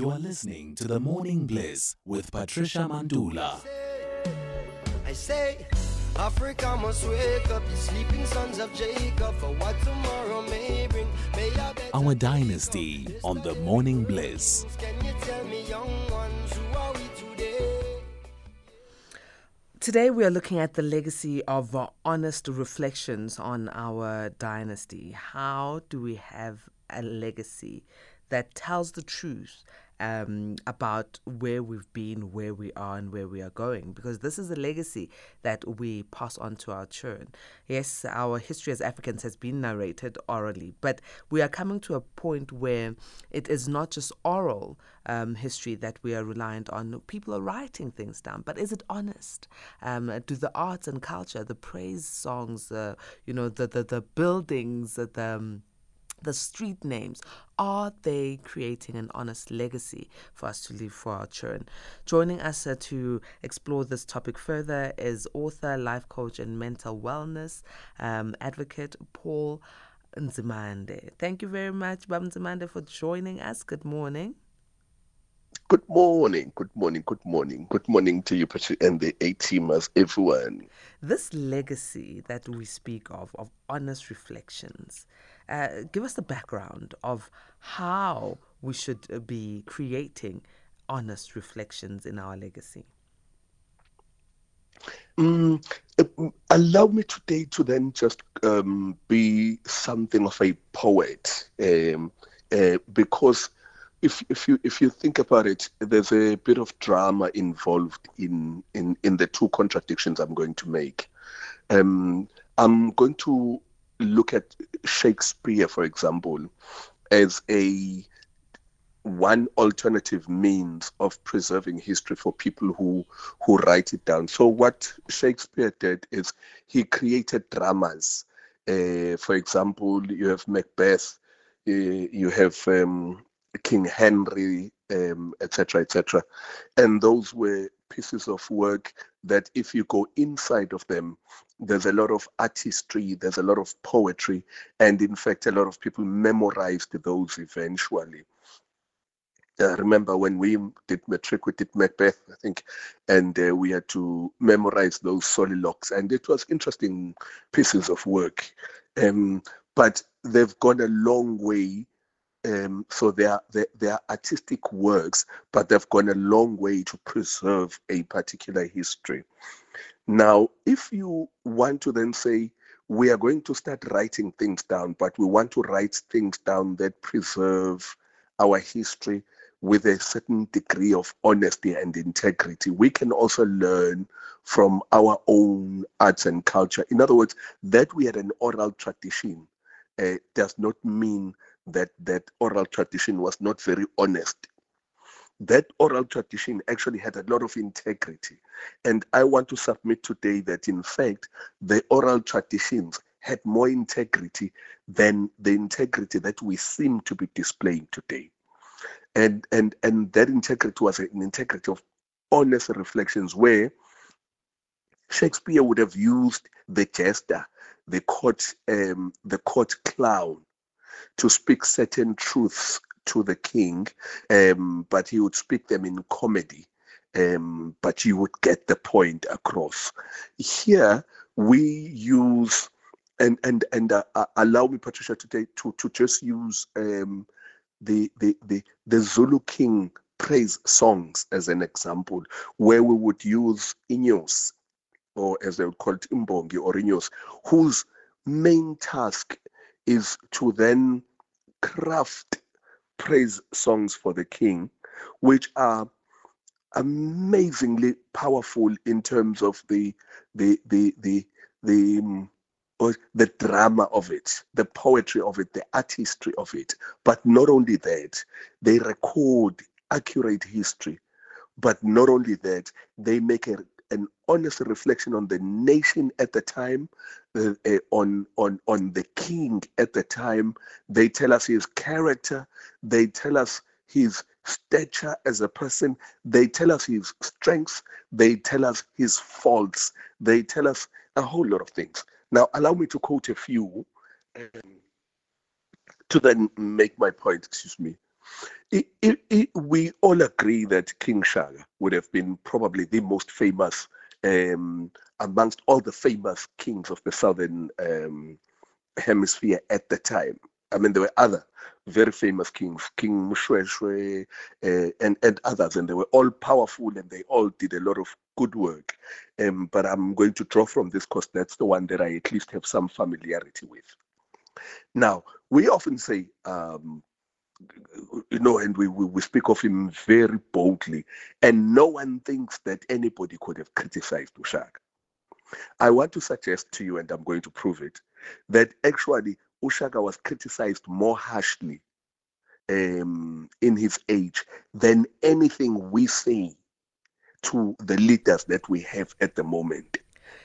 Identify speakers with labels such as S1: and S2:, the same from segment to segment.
S1: You are listening to the Morning Bliss with Patricia Mandula.
S2: I say, Africa must wake up, the sleeping sons of Jacob, for what tomorrow may bring. May
S1: Our dynasty on the Morning Bliss.
S2: Can you tell me, young ones, who are we today?
S3: Today, we are looking at the legacy of uh, honest reflections on our dynasty. How do we have a legacy that tells the truth um, about where we've been, where we are, and where we are going? Because this is a legacy that we pass on to our children. Yes, our history as Africans has been narrated orally, but we are coming to a point where it is not just oral um, history that we are reliant on. People are writing things down, but is it honest? Um, do the arts and culture, the praise songs, uh, you know, the the, the buildings, the um, the street names, are they creating an honest legacy for us to leave for our children? Joining us uh, to explore this topic further is author, life coach, and mental wellness um, advocate Paul Nzimande. Thank you very much, Bab Nzimande, for joining us. Good morning.
S4: Good morning, good morning, good morning, good morning to you, Patrick, and the A teamers, everyone.
S3: This legacy that we speak of, of honest reflections, uh, give us the background of how we should uh, be creating honest reflections in our legacy.
S4: Mm, uh, allow me today to then just um, be something of a poet, um, uh, because if if you if you think about it, there's a bit of drama involved in in in the two contradictions I'm going to make. Um, I'm going to look at Shakespeare, for example, as a one alternative means of preserving history for people who who write it down. So what Shakespeare did is he created dramas. Uh, for example, you have Macbeth, uh, you have um, King Henry, um, etc., etc., and those were pieces of work that, if you go inside of them, there's a lot of artistry, there's a lot of poetry, and in fact, a lot of people memorized those eventually. Uh, remember when we did matric, we did Macbeth, I think, and uh, we had to memorize those soliloquies, and it was interesting pieces of work. Um, but they've gone a long way. Um, so they are they, are artistic works, but they've gone a long way to preserve a particular history. Now, if you want to then say we are going to start writing things down, but we want to write things down that preserve our history with a certain degree of honesty and integrity, we can also learn from our own arts and culture. In other words, that we had an oral tradition uh, does not mean that that oral tradition was not very honest. That oral tradition actually had a lot of integrity. And I want to submit today that, in fact, the oral traditions had more integrity than the integrity that we seem to be displaying today and and and that integrity was an integrity of honest reflections where Shakespeare would have used the jester, the court, um, the court clown, to speak certain truths to the king, um, but he would speak them in comedy. Um, but you would get the point across. Here we use and and and uh, uh, allow me, Patricia, today to to just use um, the, the, the, the Zulu King praise songs as an example, where we would use Inyos, or as they would call it, Imbongi or Inyos, whose main task is to then craft praise songs for the king, which are amazingly powerful in terms of the the the the the um, the drama of it, the poetry of it, the artistry of it. But not only that, they record accurate history. But not only that, they make a, an honest reflection on the nation at the time, uh, uh, on on on the king at the time. They tell us his character. They tell us his stature as a person. They tell us his strengths. They tell us his faults. They tell us a whole lot of things. Now, allow me to quote a few um, to then make my point. Excuse me. It, it, it, we all agree that King Shaka would have been probably the most famous um, amongst all the famous kings of the southern um, hemisphere at the time. I mean, there were other very famous kings, King Moshoeshoe uh, and, and others, and they were all powerful and they all did a lot of good work. Um, but I'm going to draw from this because that's the one that I at least have some familiarity with. Now, we often say, um, you know, and we, we, we speak of him very boldly, and no one thinks that anybody could have criticized Ushaka. I want to suggest to you, and I'm going to prove it, that actually Ushaka was criticized more harshly um, in his age than anything we say to the leaders that we have at the moment.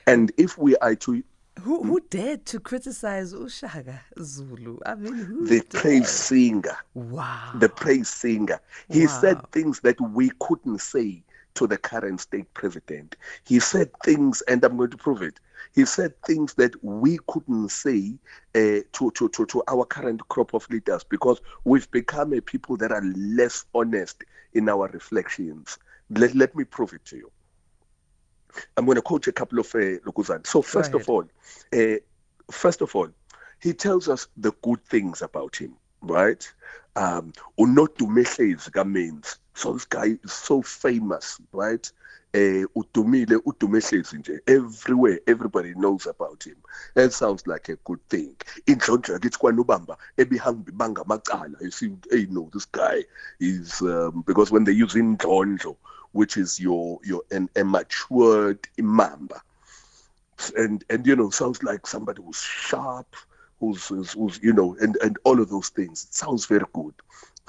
S4: And if we are to
S3: who who dared to criticize Ushaka Zulu? I mean, who
S4: the
S3: dared?
S4: praise singer,
S3: Wow.
S4: the praise singer, he said things that we couldn't say to the current state president. He said things, and I'm going to prove it. He said things that we couldn't say uh, to, to, to, to our current crop of leaders because we've become a people that are less honest in our reflections. Let, let me prove it to you. I'm going to quote a couple of uh, Lukuzan. So first of all, uh, first of all, he tells us the good things about him, right? Um, ka-Menzi. So this guy is so famous, right? Uh, udumile udumehlezi nje everywhere everybody knows about him that sounds like a good thing indlondlo yakithi kwanobamba ebihamba ibanga amacala you see hey no this guy is um, because when they use indlondlo which is your your an, a matured imamba and and you know sounds like somebody who's sharp who's, who's, who's you know and and all of those things. It sounds very good.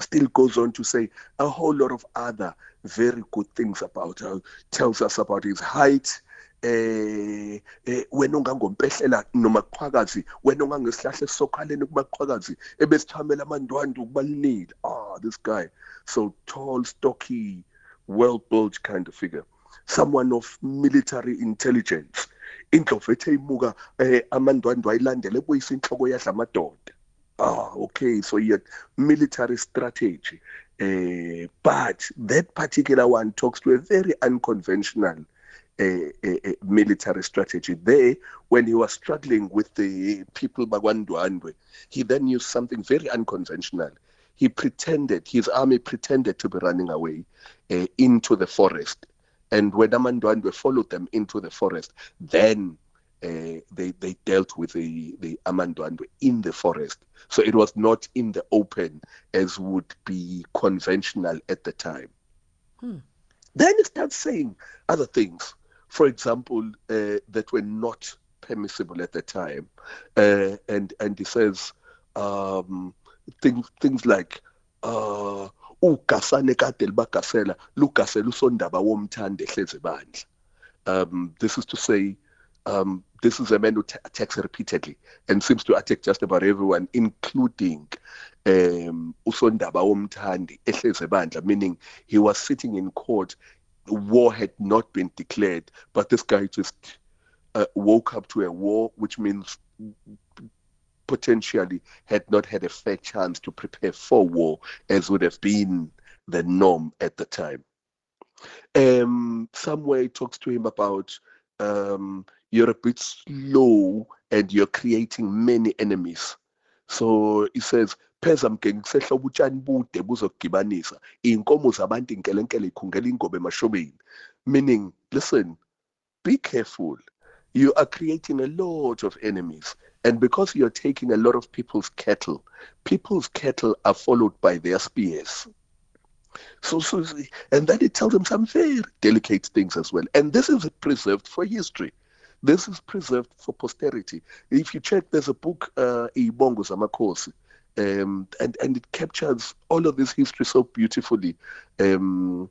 S4: Still goes on to say a whole lot of other very good things about her. Tells us about his height eh eh wena ungangompehlela noma qhakazi wena ungangesihlahla esokhaleni kubaqhakazi ebesithamela amandwandu kubalilile ah this guy. So tall stocky well built kind of figure. Someone of military intelligence. Indlovu imuka eh amandwandu ayilandele ebuyisa inhloko ah okay so had military strategy uh, but that particular one talks to a very unconventional uh, military strategy. There when he was struggling with the people bagwandwandwe he then used something very unconventional. He pretended his army pretended to be running away uh, into the forest. And when amandwandwe followed them into the forest then uh, they they dealt with the the amandwandwe in the forest. So it was not in the open as would be conventional at the time. Then he starts saying other things. For example uh, that were not permissible at the time. Uh, and and he says um, things things like uh ugasane kade libagasela lugasela usondaba womthande ehleze bandla um this is to say um, this is a man who attacks repeatedly and seems to attack just about everyone, including um, Usondaba Omthandi, Ehleze Bandla, meaning he was sitting in court. War had not been declared, but this guy just uh, woke up to a war, which means potentially had not had a fair chance to prepare for war, as would have been the norm at the time. Um, somewhere he talks to him about um, you're a bit slow and you're creating many enemies. So he says, pheza mgenge kusehlobo utshani bude buzokugibanisa iy'nkomo zabantu inkelenkele ikhungela ingoba emashobeni meaning listen be careful you are creating a lot of enemies. And because you're taking a lot of people's cattle people's cattle are followed by their spears. So, so and then it tells them some very delicate things as well. And this is preserved for history. This is preserved for posterity. If you check there's a book uh ibongo zamakhosi um and and it captures all of this history so beautifully. Um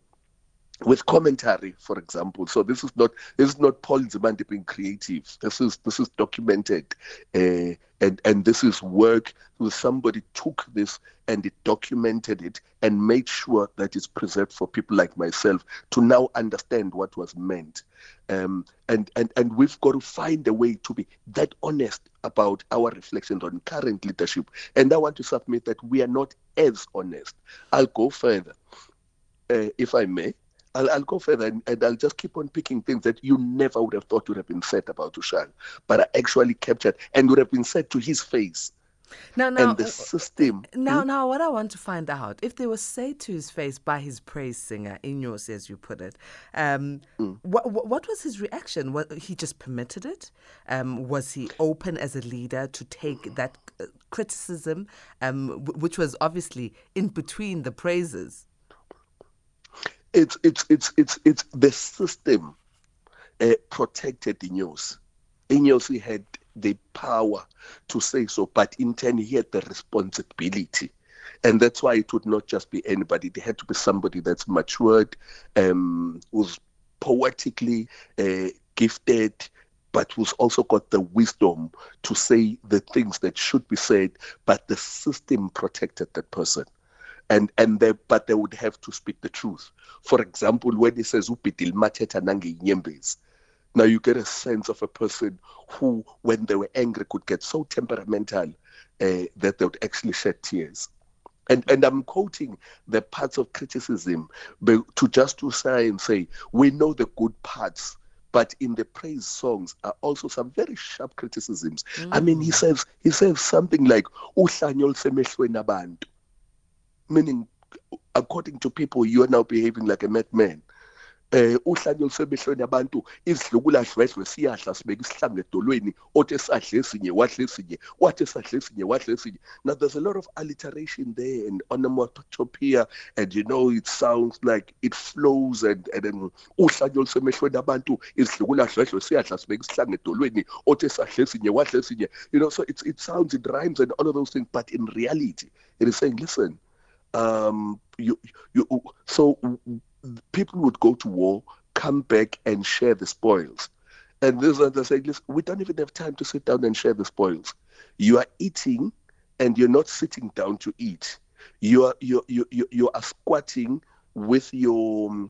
S4: with commentary, for example. So this is not this is not Paul Nzimande being creative. This is this is documented, uh, and and this is work. Where somebody took this and it documented it and made sure that it's preserved for people like myself to now understand what was meant. Um, and and and we've got to find a way to be that honest about our reflections on current leadership. And I want to submit that we are not as honest. I'll go further, uh, if I may. I'll, I'll go further and, and, I'll just keep on picking things that you never would have thought would have been said about Ushaka, but are actually captured and would have been said to his face.
S3: Now, now,
S4: and the system.
S3: Now, hmm? now, what I want to find out, if they were said to his face by his praise singer, Inyos, as you put it, um, mm. what, what was his reaction? What, he just permitted it? Um, was he open as a leader to take that uh, criticism, um, w- which was obviously in between the praises?
S4: It's it's it's it's it's the system uh, protected Inyos. Inyos had the power to say so, but in turn he had the responsibility. And that's why it would not just be anybody. There had to be somebody that's matured, um, who's poetically uh, gifted, but who's also got the wisdom to say the things that should be said, but the system protected that person and and they but they would have to speak the truth. For example, when he says upitil mateta nange nyembes, now you get a sense of a person who, when they were angry, could get so temperamental uh, that they would actually shed tears. And and I'm quoting the parts of criticism to just to say and say we know the good parts but in the praise songs are also some very sharp criticisms. Mm. I mean, he mm. says he says something like meaning according to people you are now behaving like a madman. Eh uhlanye olusemehlweni abantu izidlukula dlwedlwe siyahla sibeka isihlangu edolweni othi esadle esinye wadle esinye wathi esadle esinye wadle esinye. Now there's a lot of alliteration there and onomatopoeia and you know it sounds like it flows and and then uhlanye olusemehlweni abantu izidlukula dlwedlwe siyahla sibeka isihlangu edolweni othi esadle esinye wadle esinye. You know so it's it sounds it rhymes and all of those things but in reality it is saying listen um, you, you, so people would go to war, come back and share the spoils. And this are saying, listen, we don't even have time to sit down and share the spoils. You are eating and you're not sitting down to eat. You are you you you, you are squatting with your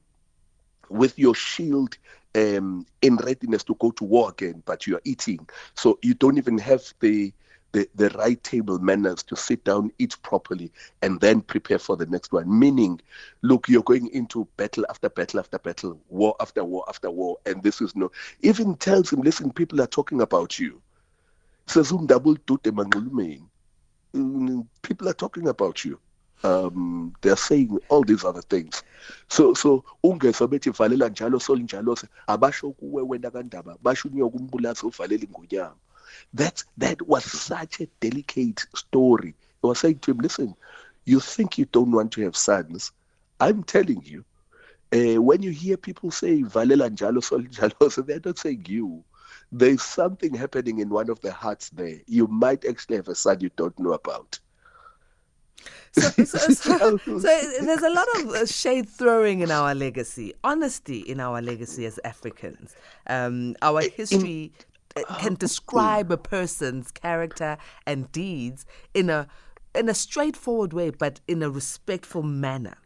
S4: with your shield um, in readiness to go to war again, but you are eating. So you don't even have the the, the right table manners to sit down, eat properly, and then prepare for the next one. Meaning, look, you're going into battle after battle after battle, war after war after war, and this is no. Even tells him, listen, people are talking about you. Mm, people are talking about you. Um, they're saying all these other things. So so ungezwa bethi valela njalo sol njalo abasho kuwe wena kandaba basho unyokumbulasa uvalela ingonyama that that was such a delicate story. I was saying to him, listen, you think you don't want to have sons. I'm telling you, uh, when you hear people say Valela Njalo Sol Njalo, so they're not saying you. There's something happening in one of the hearts there. You might actually have a son you don't know about.
S3: So, so, so, so, there's a lot of uh, shade throwing in our legacy, honesty in our legacy as Africans. Um, our history Oh, can describe a person's character and deeds in a in a straightforward way, but in a respectful manner.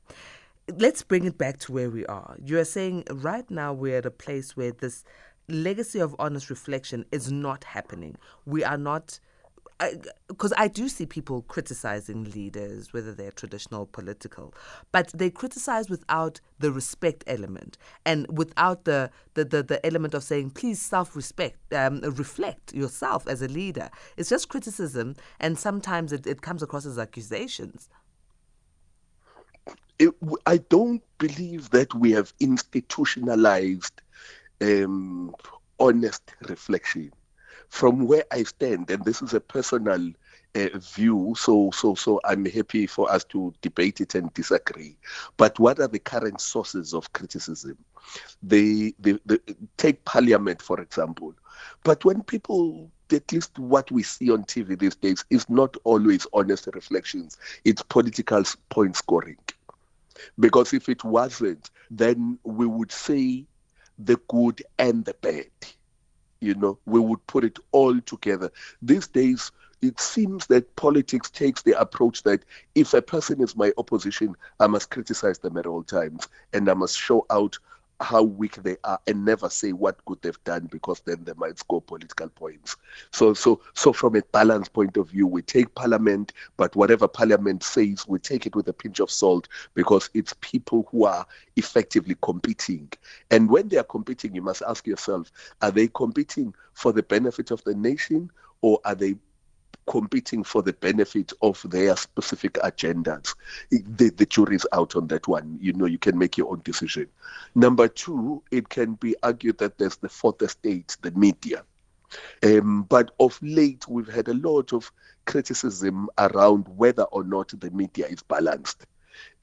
S3: Let's bring it back to where we are. You are saying right now we're at a place where this legacy of honest reflection is not happening. We are not because I, I, do see people criticizing leaders, whether they're traditional or political, but they criticize without the respect element and without the, the, the, the element of saying, please self respect, um, reflect yourself as a leader. It's just criticism, and sometimes it, it comes across as accusations.
S4: It, I don't believe that we have institutionalized um, honest reflection from where I stand, and this is a personal uh, view, so so so I'm happy for us to debate it and disagree. But what are the current sources of criticism? The, the, the take Parliament for example. But when people at least what we see on TV these days is not always honest reflections. It's political point scoring. Because if it wasn't, then we would say the good and the bad. You know, we would put it all together. These days, it seems that politics takes the approach that if a person is my opposition, I must criticize them at all times and I must show out how weak they are and never say what good they've done because then they might score political points. So so so from a balance point of view, we take parliament, but whatever parliament says, we take it with a pinch of salt because it's people who are effectively competing. And when they are competing, you must ask yourself, are they competing for the benefit of the nation or are they competing for the benefit of their specific agendas. The, the jury's out on that one. You know, you can make your own decision. Number two, it can be argued that there's the fourth estate, the media. Um, but of late, we've had a lot of criticism around whether or not the media is balanced.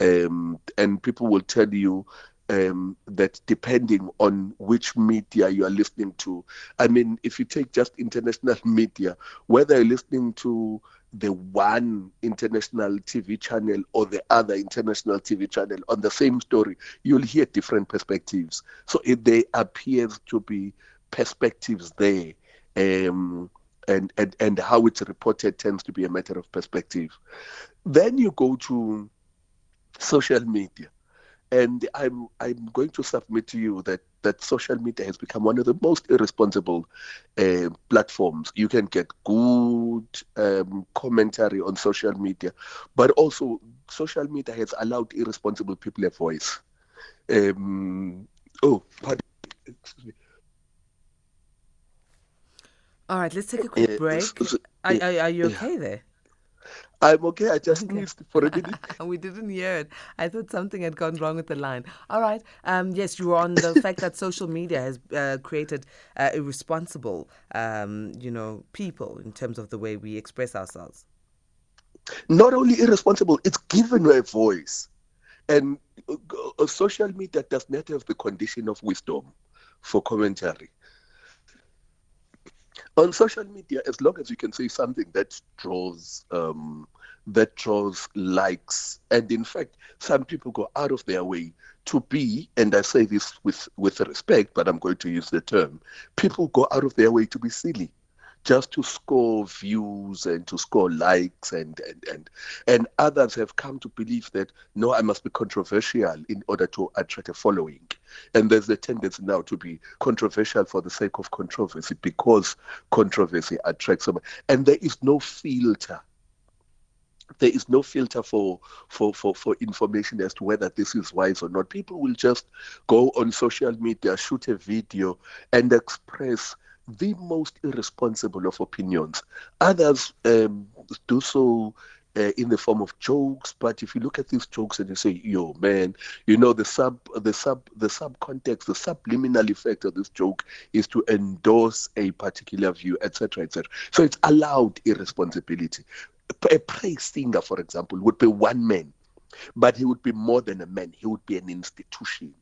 S4: Um, and people will tell you um, that depending on which media you are listening to, I mean, if you take just international media, whether you're listening to the one international TV channel or the other international TV channel on the same story, you'll hear different perspectives. So it, there appears to be perspectives there. Um, and, and, and how it's reported tends to be a matter of perspective. Then you go to social media and I'm I'm going to submit to you that that social media has become one of the most irresponsible uh, platforms. You can get good um, commentary on social media, but also social media has allowed irresponsible people a voice. Um, oh, pardon.
S3: All right, let's take a quick break. Are, are, are you okay there?
S4: I'm okay. I just missed for a minute.
S3: we didn't hear it. I thought something had gone wrong with the line. All right. Um, yes, you were on the fact that social media has uh, created uh, irresponsible, um, you know, people in terms of the way we express ourselves.
S4: Not only irresponsible, it's given a voice, and uh, social media does not have the condition of wisdom for commentary on social media, as long as you can say something that draws um, that draws likes, and in fact, some people go out of their way to be, and I say this with with respect, but I'm going to use the term, people go out of their way to be silly just to score views and to score likes and, and and and others have come to believe that no i must be controversial in order to attract a following. And there's a tendency now to be controversial for the sake of controversy because controversy attracts and there is no filter. There is no filter for, for, for, for information as to whether this is wise or not. People will just go on social media, shoot a video, and express the most irresponsible of opinions. Others um, do so uh, in the form of jokes, but if you look at these jokes and you say, "Yo, man," you know the sub, the sub, the subcontext, the subliminal effect of this joke is to endorse a particular view, etc., etc. So it's allowed irresponsibility. A praise singer, for example, would be one man, but he would be more than a man. He would be an institution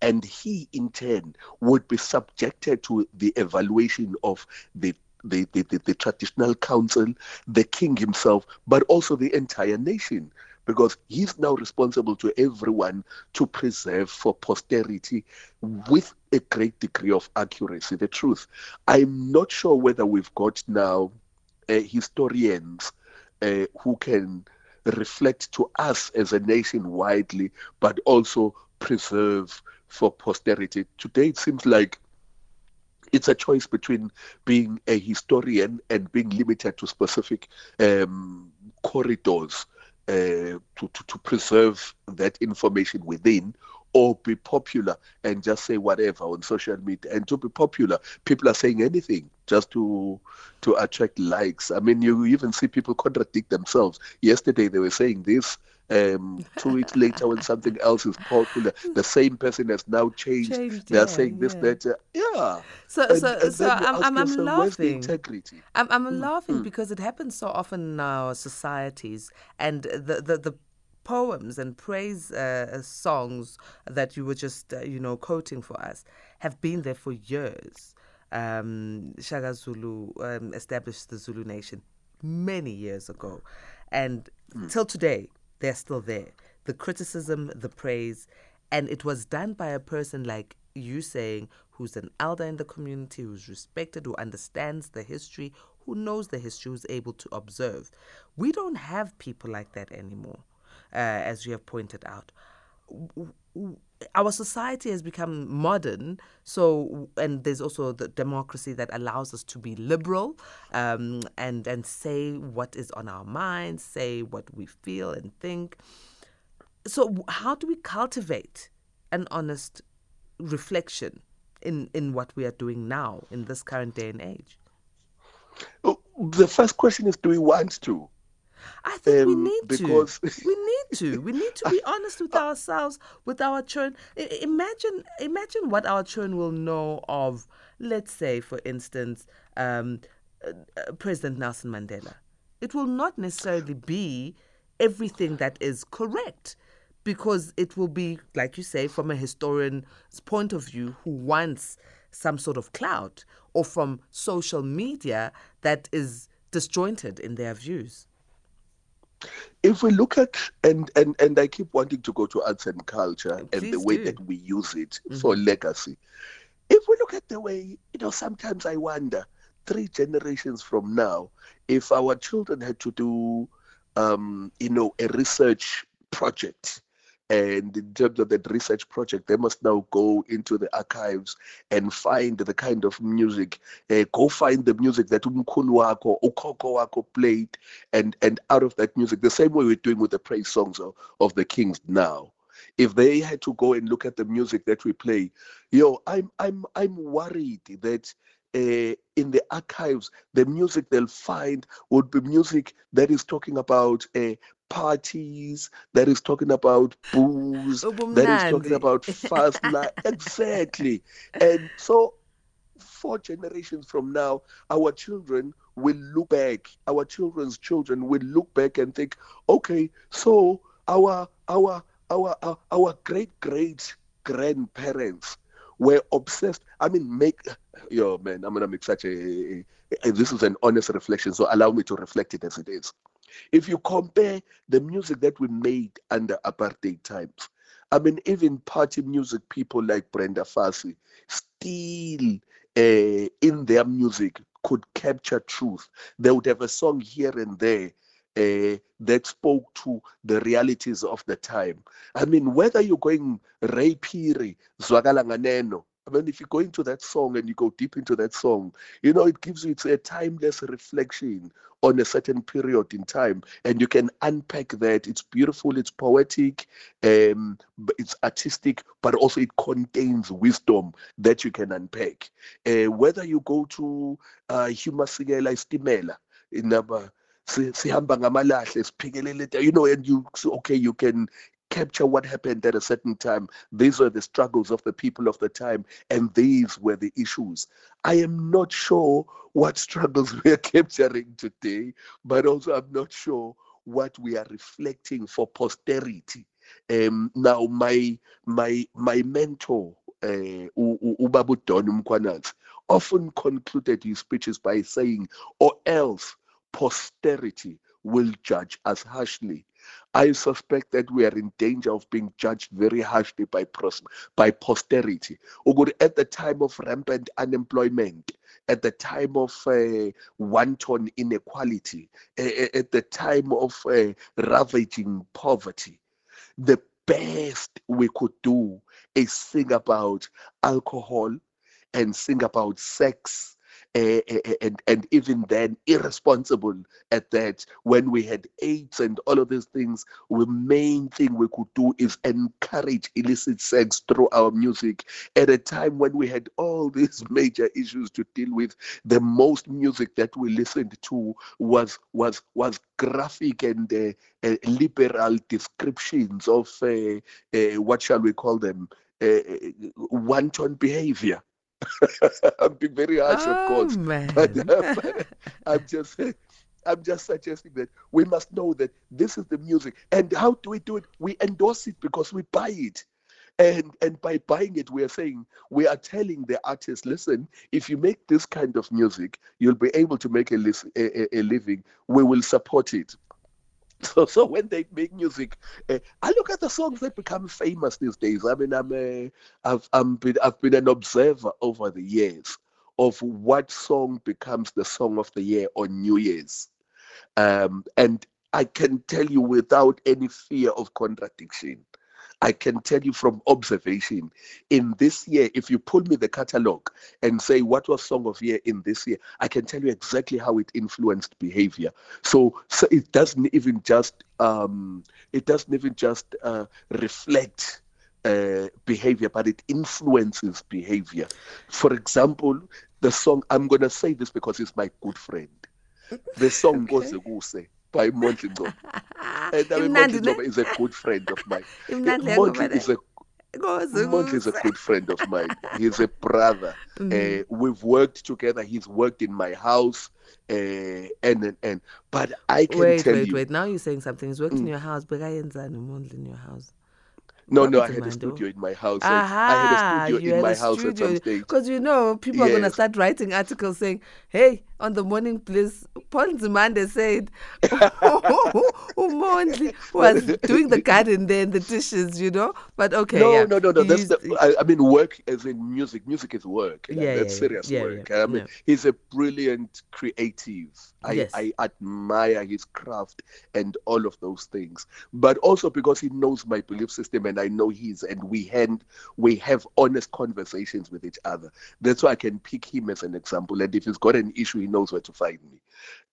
S4: and he in turn would be subjected to the evaluation of the the, the, the, the, traditional council, the king himself, but also the entire nation, because he's now responsible to everyone to preserve for posterity with a great degree of accuracy the truth. I'm not sure whether we've got now uh, historians uh, who can reflect to us as a nation widely, but also preserve for posterity. Today, it seems like it's a choice between being a historian and being limited to specific um, corridors uh, to, to, to preserve that information within or be popular and just say whatever on social media. And to be popular people are saying anything just to to attract likes. I mean you even see people contradict themselves. Yesterday they were saying this um, two weeks later when something else is popular, the same person has now changed. changed They're yeah, saying this, yeah. that, uh, yeah.
S3: So, and, so, and so I'm, I'm, I'm laughing.
S4: integrity?
S3: I'm, I'm mm. laughing mm. because it happens so often in our societies, and the the, the poems and praise uh, songs that you were just, uh, you know, quoting for us have been there for years. Um, Shaka Zulu um, established the Zulu nation many years ago, and mm. till today they're still there. the criticism, the praise, and it was done by a person like you saying, who's an elder in the community, who's respected, who understands the history, who knows the history, who's able to observe. We don't have people like that anymore, uh, as you have pointed out. Our society has become modern, so and there's also the democracy that allows us to be liberal um, and and say what is on our minds, say what we feel and think. So, how do we cultivate an honest reflection in in what we are doing now in this current day and age?
S4: Oh, the first question is: Do we want to?
S3: I think um, we need
S4: because...
S3: to. We need to. We need to be honest with ourselves, with our children. Imagine, imagine what our children will know of. Let's say, for instance, um, uh, uh, President Nelson Mandela. It will not necessarily be everything that is correct because it will be, like you say, from a historian's point of view who wants some sort of clout or from social media that is disjointed in their views.
S4: If we look at and and and I keep wanting to go to arts and culture
S3: Please
S4: and the way
S3: do.
S4: that we use it
S3: Mm-hmm.
S4: for legacy. If we look at the way, you know, sometimes I wonder three generations from now, if our children had to do, um, you know, a research project and in terms of that research project, they must now go into the archives and find the kind of music. Uh, go find the music that umkhulu wako, ukhokho wako played, and and out of that music, the same way we're doing with the praise songs of, of the kings now. If they had to go and look at the music that we play, yo, I'm I'm I'm worried that uh, in the archives, the music they'll find would be music that is talking about uh, parties, that is talking about booze, oh, that is talking about fast life. exactly. And so, four generations from now, our children will look back, our children's children will look back and think, okay, so our our our our, our great great grandparents were obsessed. I mean, make yo man, I'm gonna make such a, a- a- this is an honest reflection, so allow me to reflect it as it is. If you compare the music that we made under apartheid times, I mean, even party music people like Brenda Fassie still uh, in their music could capture truth. They would have a song here and there uh, that spoke to the realities of the time. I mean, whether you're going Ray Phiri, Zwagalanganeno, I mean, if you go into that song and you go deep into that song, you know, it gives you it's a timeless reflection on a certain period in time, and you can unpack that. It's beautiful, it's poetic, um, it's artistic, but also it contains wisdom that you can unpack. Uh, whether you go to uh, Hugh Masekela Istimela, in si- sihamba ngamalahle siphikelele you know and you okay you can capture what happened at a certain time. These were the struggles of the people of the time and these were the issues. I am not sure what struggles we are capturing today but also i'm not sure what we are reflecting for posterity. Um now my my my mentor uh, U- U- ubaba udon umkhwanazi often concluded his speeches by saying or else posterity will judge us harshly. I suspect that we are in danger of being judged very harshly by pros- by posterity. Ukuthi At the time of rampant unemployment, at the time of uh, wanton inequality, at the time of uh, ravaging poverty, the best we could do is sing about alcohol and sing about sex and and even then irresponsible at that when we had AIDS and all of these things the main thing we could do is encourage illicit sex through our music. At a time when we had all these major issues to deal with the most music that we listened to was was was graphic and uh, uh, liberal descriptions of uh, uh, what shall we call them? Uh, wanton behavior I'm being very harsh, of oh, course.
S3: Oh, man.
S4: But, but uh, I'm just I'm just suggesting that we must know that this is the music. And how do we do it? We endorse it because we buy it. And and by buying it, we are saying we are telling the artist, listen, if you make this kind of music, you'll be able to make a, a- a living. We will support it. So, so when they make music, uh, I look at the songs that become famous these days. I mean, I'm a, I've, I'm been, I've been an observer over the years of what song becomes the song of the year on New Year's, um, and I can tell you without any fear of contradiction I can tell you from observation in this year, if you pull me the catalog and say what was Song of Year in this year, I can tell you exactly how it influenced behavior. So, so it doesn't even just um, it doesn't even just uh, reflect uh, behavior, but it influences behavior. For example, the song I'm gonna say this because it's my good friend. The song okay. Goze by Mondli Ngcobo. and I mean, Ngcobo is a good friend of mine. Mondli is a Mondli is a good friend of mine. He's a brother. Mm. Uh, we've worked together. He's worked in my house. Uh, and, and and but I can
S3: wait,
S4: tell
S3: wait,
S4: you.
S3: Wait, wait, Now you're saying something. He's worked mm. in your house. But I in your house.
S4: No, what no, I had a studio in my house.
S3: Aha,
S4: I had a studio in my house studio. at some stage.
S3: Because you know, people yes. are going to start writing articles saying, hey, on the morning bliss, Paul Nzimande said, oh, Umondli was doing the garden there and the dishes, you know? But okay.
S4: No,
S3: yeah.
S4: no, no, no. That's the, I, I, mean, work as in music. Music is work.
S3: Yeah,
S4: That's
S3: yeah,
S4: serious
S3: yeah,
S4: work.
S3: Yeah,
S4: I mean, he's a brilliant creative. I,
S3: yes.
S4: I admire his craft and all of those things. But also because he knows my belief system and I know his, and we hand, we have honest conversations with each other. That's why I can pick him as an example. And if he's got an issue, he knows where to find me.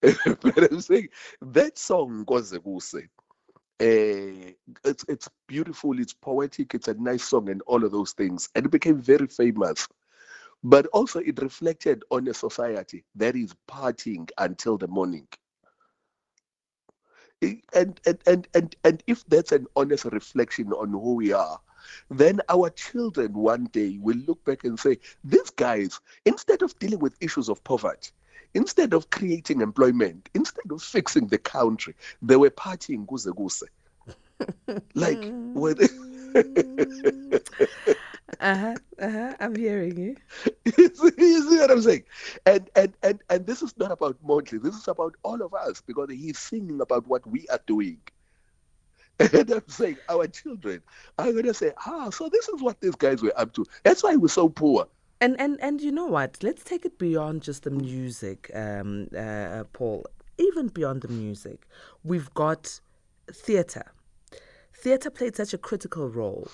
S4: but I'm saying that song Goze Goze. Uh, it's it's beautiful, it's poetic, it's a nice song, and all of those things, and it became very famous. But also, it reflected on a society that is partying until the morning. And and and and and if that's an honest reflection on who we are, then our children one day will look back and say, these guys, instead of dealing with issues of poverty, instead of creating employment, instead of fixing the country, they were partying guze guze. like, when
S3: uh-huh, uh-huh. I'm hearing you.
S4: you, see, you see what I'm saying? And and and and this is not about Mondli. This is about all of us because he's singing about what we are doing. And I'm saying, our children are going to say, ah, so this is what these guys were up to. That's why we're so poor.
S3: And and and you know what? Let's take it beyond just the music, um, uh, Paul. Even beyond the music, we've got theatre. Theatre played such a critical role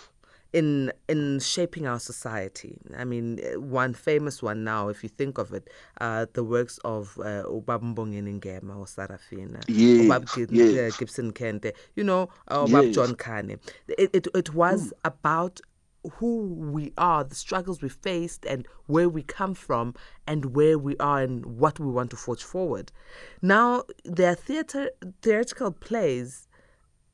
S3: in in shaping our society. I mean, one famous one now, if you think of it, uh, the works of uh, Ubab Mbongeni Ngema or Sarafina,
S4: yes,
S3: Ubab
S4: yes.
S3: uh, Gibson Kente, you know, uh, Ubab
S4: Yes.
S3: John Kani. It, it, it was about who we are, the struggles we faced, and where we come from, and where we are, and what we want to forge forward. Now, there are theater, theatrical plays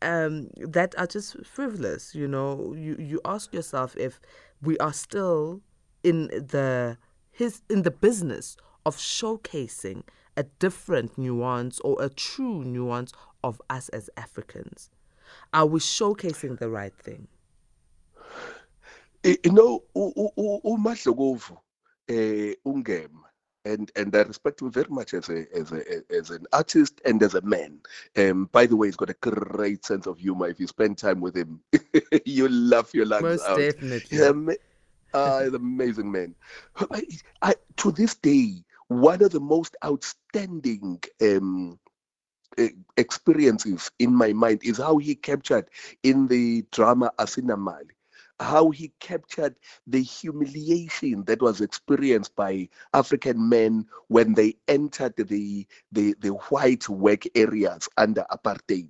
S3: um, that are just frivolous. You know, you you ask yourself if we are still in the his in the business of showcasing a different nuance or a true nuance of us as Africans. Are we showcasing the right thing?
S4: you know uMahlokovu eh and and I respect him very much as a as a as an artist and as a man. Um, by the way, he's got a great sense of humor. If you spend time with him, you laugh your lungs
S3: Most
S4: out.
S3: definitely.
S4: Uh, he's an amazing man. I, I, to this day, one of the most outstanding um, experiences in my mind is how he captured in the drama Asinamali how he captured the humiliation that was experienced by African men when they entered the, the, the white work areas under apartheid.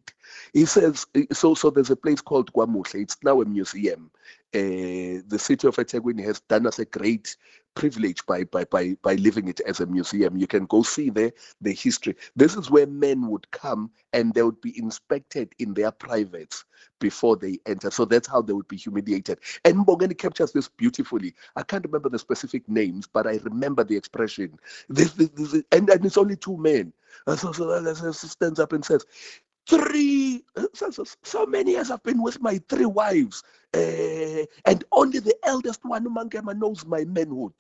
S4: He says, so, so there's a place called Kwamuhle. It's now a museum. Uh, the city of eThekwini has done us a great privilege by, by, by, by living it as a museum. You can go see there the history. This is where men would come and they would be inspected in their privates before they enter. So that's how they would be humiliated. And Mbongeni captures this beautifully. I can't remember the specific names, but I remember the expression. This, this, this, and, and it's only two men. And so, so, so, so stands up and says, three so, so, so many years I've been with my three wives, uh, and only the eldest one, Umangema, knows my manhood.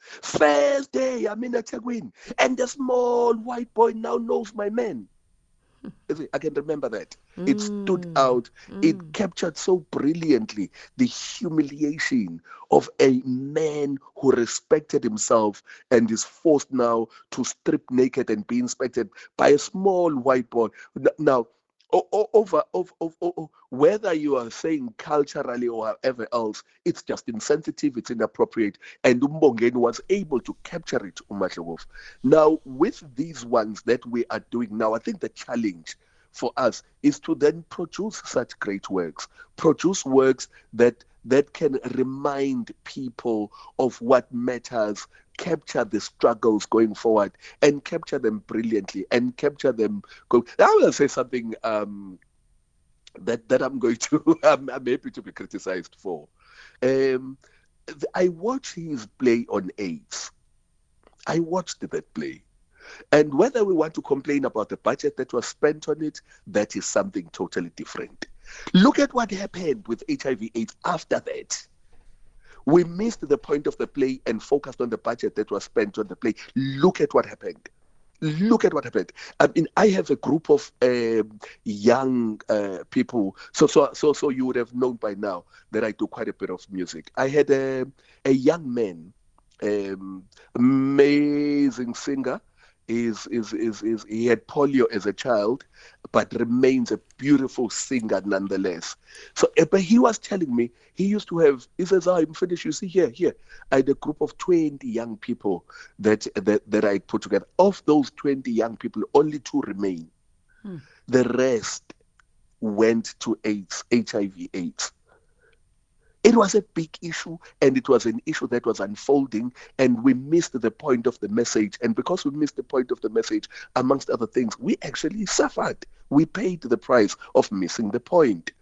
S4: First day I'm in a Tegwin, and the small white boy now knows my man. I can remember that. It stood mm. out. It mm. captured so brilliantly the humiliation of a man who respected himself and is forced now to strip naked and be inspected by a small white boy. Now, over, over, over, over whether you are saying culturally or whatever else, it's just insensitive, it's inappropriate, and Umbongeni was able to capture it, Umahlogov. Now, with these ones that we are doing now, I think the challenge for us is to then produce such great works, produce works that that can remind people of what matters, capture the struggles going forward, and capture them brilliantly, and capture them. Go- I will say something um, that that I'm going to. I'm, I'm happy to be criticized for. Um, I watched his play on AIDS. I watched that play. And whether we want to complain about the budget that was spent on it, that is something totally different. Look at what happened with HIV AIDS after that. We missed the point of the play and focused on the budget that was spent on the play. Look at what happened. Look at what happened. I mean, I have a group of um, young uh, people. So, so, so, so you would have known by now that I do quite a bit of music. I had a, a young man, um, amazing singer, is, is is is he had polio as a child, but remains a beautiful singer nonetheless. So, eh, but he was telling me he used to have. He says, "Ah, "I'm finished. You see here, here. I had a group of 20 young people that that that I put together. Of those 20 young people, only two remain. The rest went to AIDS, HIV/AIDS." It was a big issue and it was an issue that was unfolding, and we missed the point of the message. And because we missed the point of the message, amongst other things, we actually suffered. We paid the price of missing the point.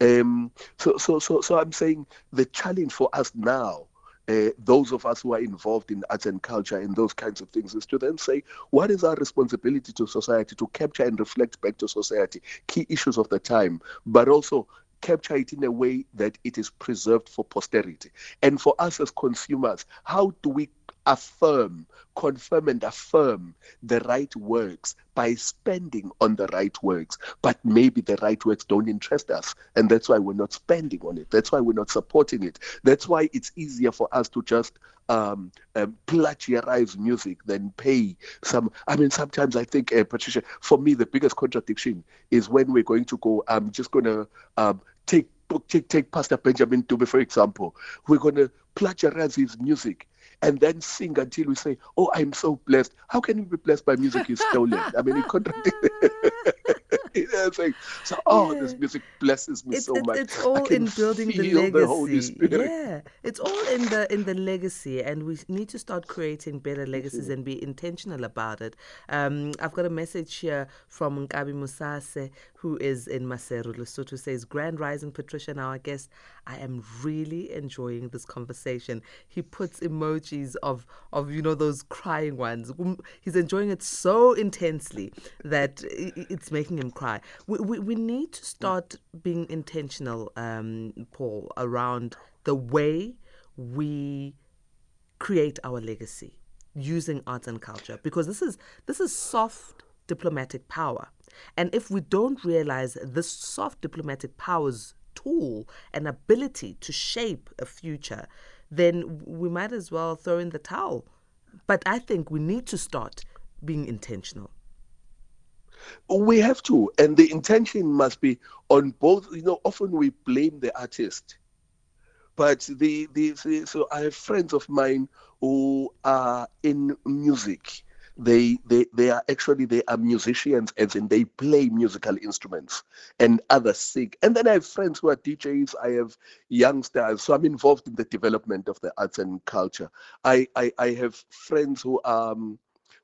S4: Um, so, so, so, so I'm saying the challenge for us now, uh, those of us who are involved in arts and culture and those kinds of things, is to then say, what is our responsibility to society to capture and reflect back to society key issues of the time, but also capture it in a way that it is preserved for posterity. And for us as consumers, how do we affirm, confirm, and affirm the right works by spending on the right works? But maybe the right works don't interest us, and that's why we're not spending on it. That's why we're not supporting it. That's why it's easier for us to just um, um, plagiarize music than pay some. I mean, sometimes I think, uh, Patricia, for me, the biggest contradiction is when we're going to go, I'm just going to um, take take take Pastor Benjamin Dube, for example. We're to plagiarize his music and then sing until we say, "Oh, I'm so blessed." How can you be blessed by music you stolen? I mean, it contradicts. you know, it's like, so, oh, this music blesses me
S3: It's,
S4: so
S3: it-
S4: much.
S3: it's
S4: I
S3: all in building the legacy.
S4: the.
S3: Yeah, it's all in the in the legacy, and we need to start creating better legacies and be intentional about it. Um, I've got a message here from Nkabi Musase, who is in Maseru, Lesotho, says, "Grand Rising, Patricia, now our guest. I am really enjoying this conversation." He puts emojis of of you know those crying ones. Um, He's enjoying it so intensely that it's making him cry. We, we, we need to start being intentional, um, Paul, around the way we create our legacy using arts and culture because this is this is soft diplomatic power and if we don't realize this soft diplomatic power's tool and ability to shape a future then we might as well throw in the towel but i think we need to start being intentional
S4: We have to, and the intention must be on both. You know, often we blame the artist, but the, the the so I have friends of mine who are in music. They they they are actually they are musicians, as in they play musical instruments, and others sing. And then I have friends who are DJs. I have youngsters, so I'm involved in the development of the arts and culture. I I, I have friends who are. Um,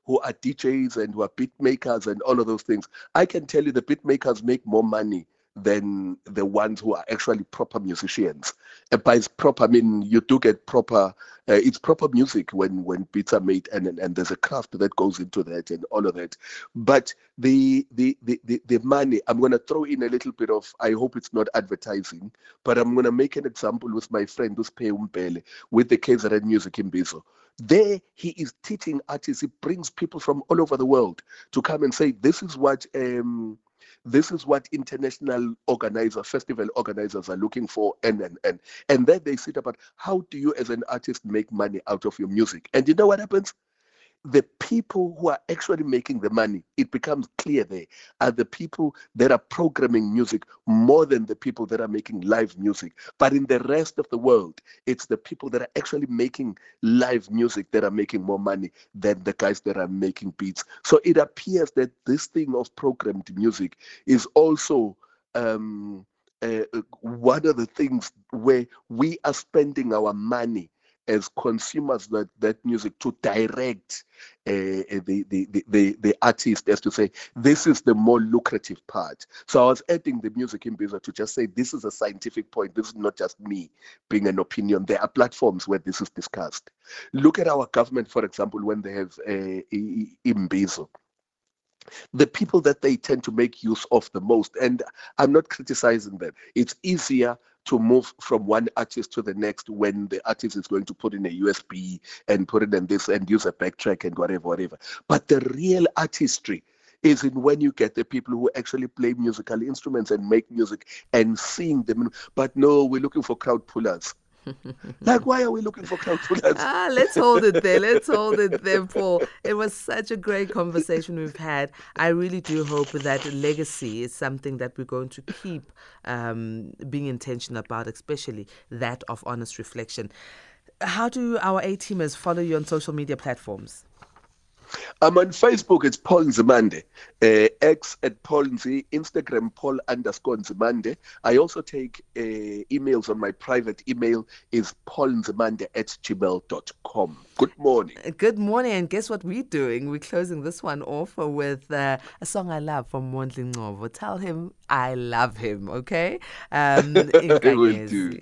S4: who are DJs and who are beat makers and all of those things. I can tell you the beat makers make more money than the ones who are actually proper musicians. And by proper, I mean you do get proper. Uh, it's proper music when when beats are made, and, and and there's a craft that goes into that and all of that. But the the the the, the money, I'm to throw in a little bit of. I hope it's not advertising, but I'm to make an example with my friend Uspe Umpele with the KZN Music Imbizo. There, he is teaching artists. He brings people from all over the world to come and say, "This is what." Um, this is what international organizers, festival organizers are looking for, and and and and then they sit about how do you as an artist make money out of your music? And you know what happens? The people who are actually making the money, it becomes clear there, are the people that are programming music more than the people that are making live music. But in the rest of the world, it's the people that are actually making live music that are making more money than the guys that are making beats. So it appears that this thing of programmed music is also. Um, uh, one of the things where we are spending our money as consumers that, that music to direct uh, the, the, the, the, artist as to say, this is the more lucrative part. So I was adding the music Imbizo to just say, this is a scientific point. This is not just me being an opinion. There are platforms where this is discussed. Look at our government, for example, when they have uh, Imbizo the people that they tend to make use of the most. And I'm not criticizing them. It's easier to move from one artist to the next when the artist is going to put in a USB and put it in this and use a backtrack and whatever, whatever. But the real artistry is in when you get the people who actually play musical instruments and make music and sing them. But no, we're looking for crowd pullers like, why are we looking for pullers?
S3: ah, let's hold it there. Let's hold it there, Paul. It was such a great conversation we've had. I really do hope that legacy is something that we're going to keep um, being intentional about, especially that of honest reflection. How do our A teamers follow you on social media platforms?
S4: I'm on Facebook, it's Paul Nzimande. Uh, X at Paul Nzi, Instagram Paul underscore Nzimande. I also take uh, emails on my private email is paulnzimande at gmail.com. Good morning.
S3: Uh, good morning, and guess what we're doing? We're closing this one off with uh, a song I love from Mondli Ngcobo. Tell him I love him, okay? Um,
S4: I will do.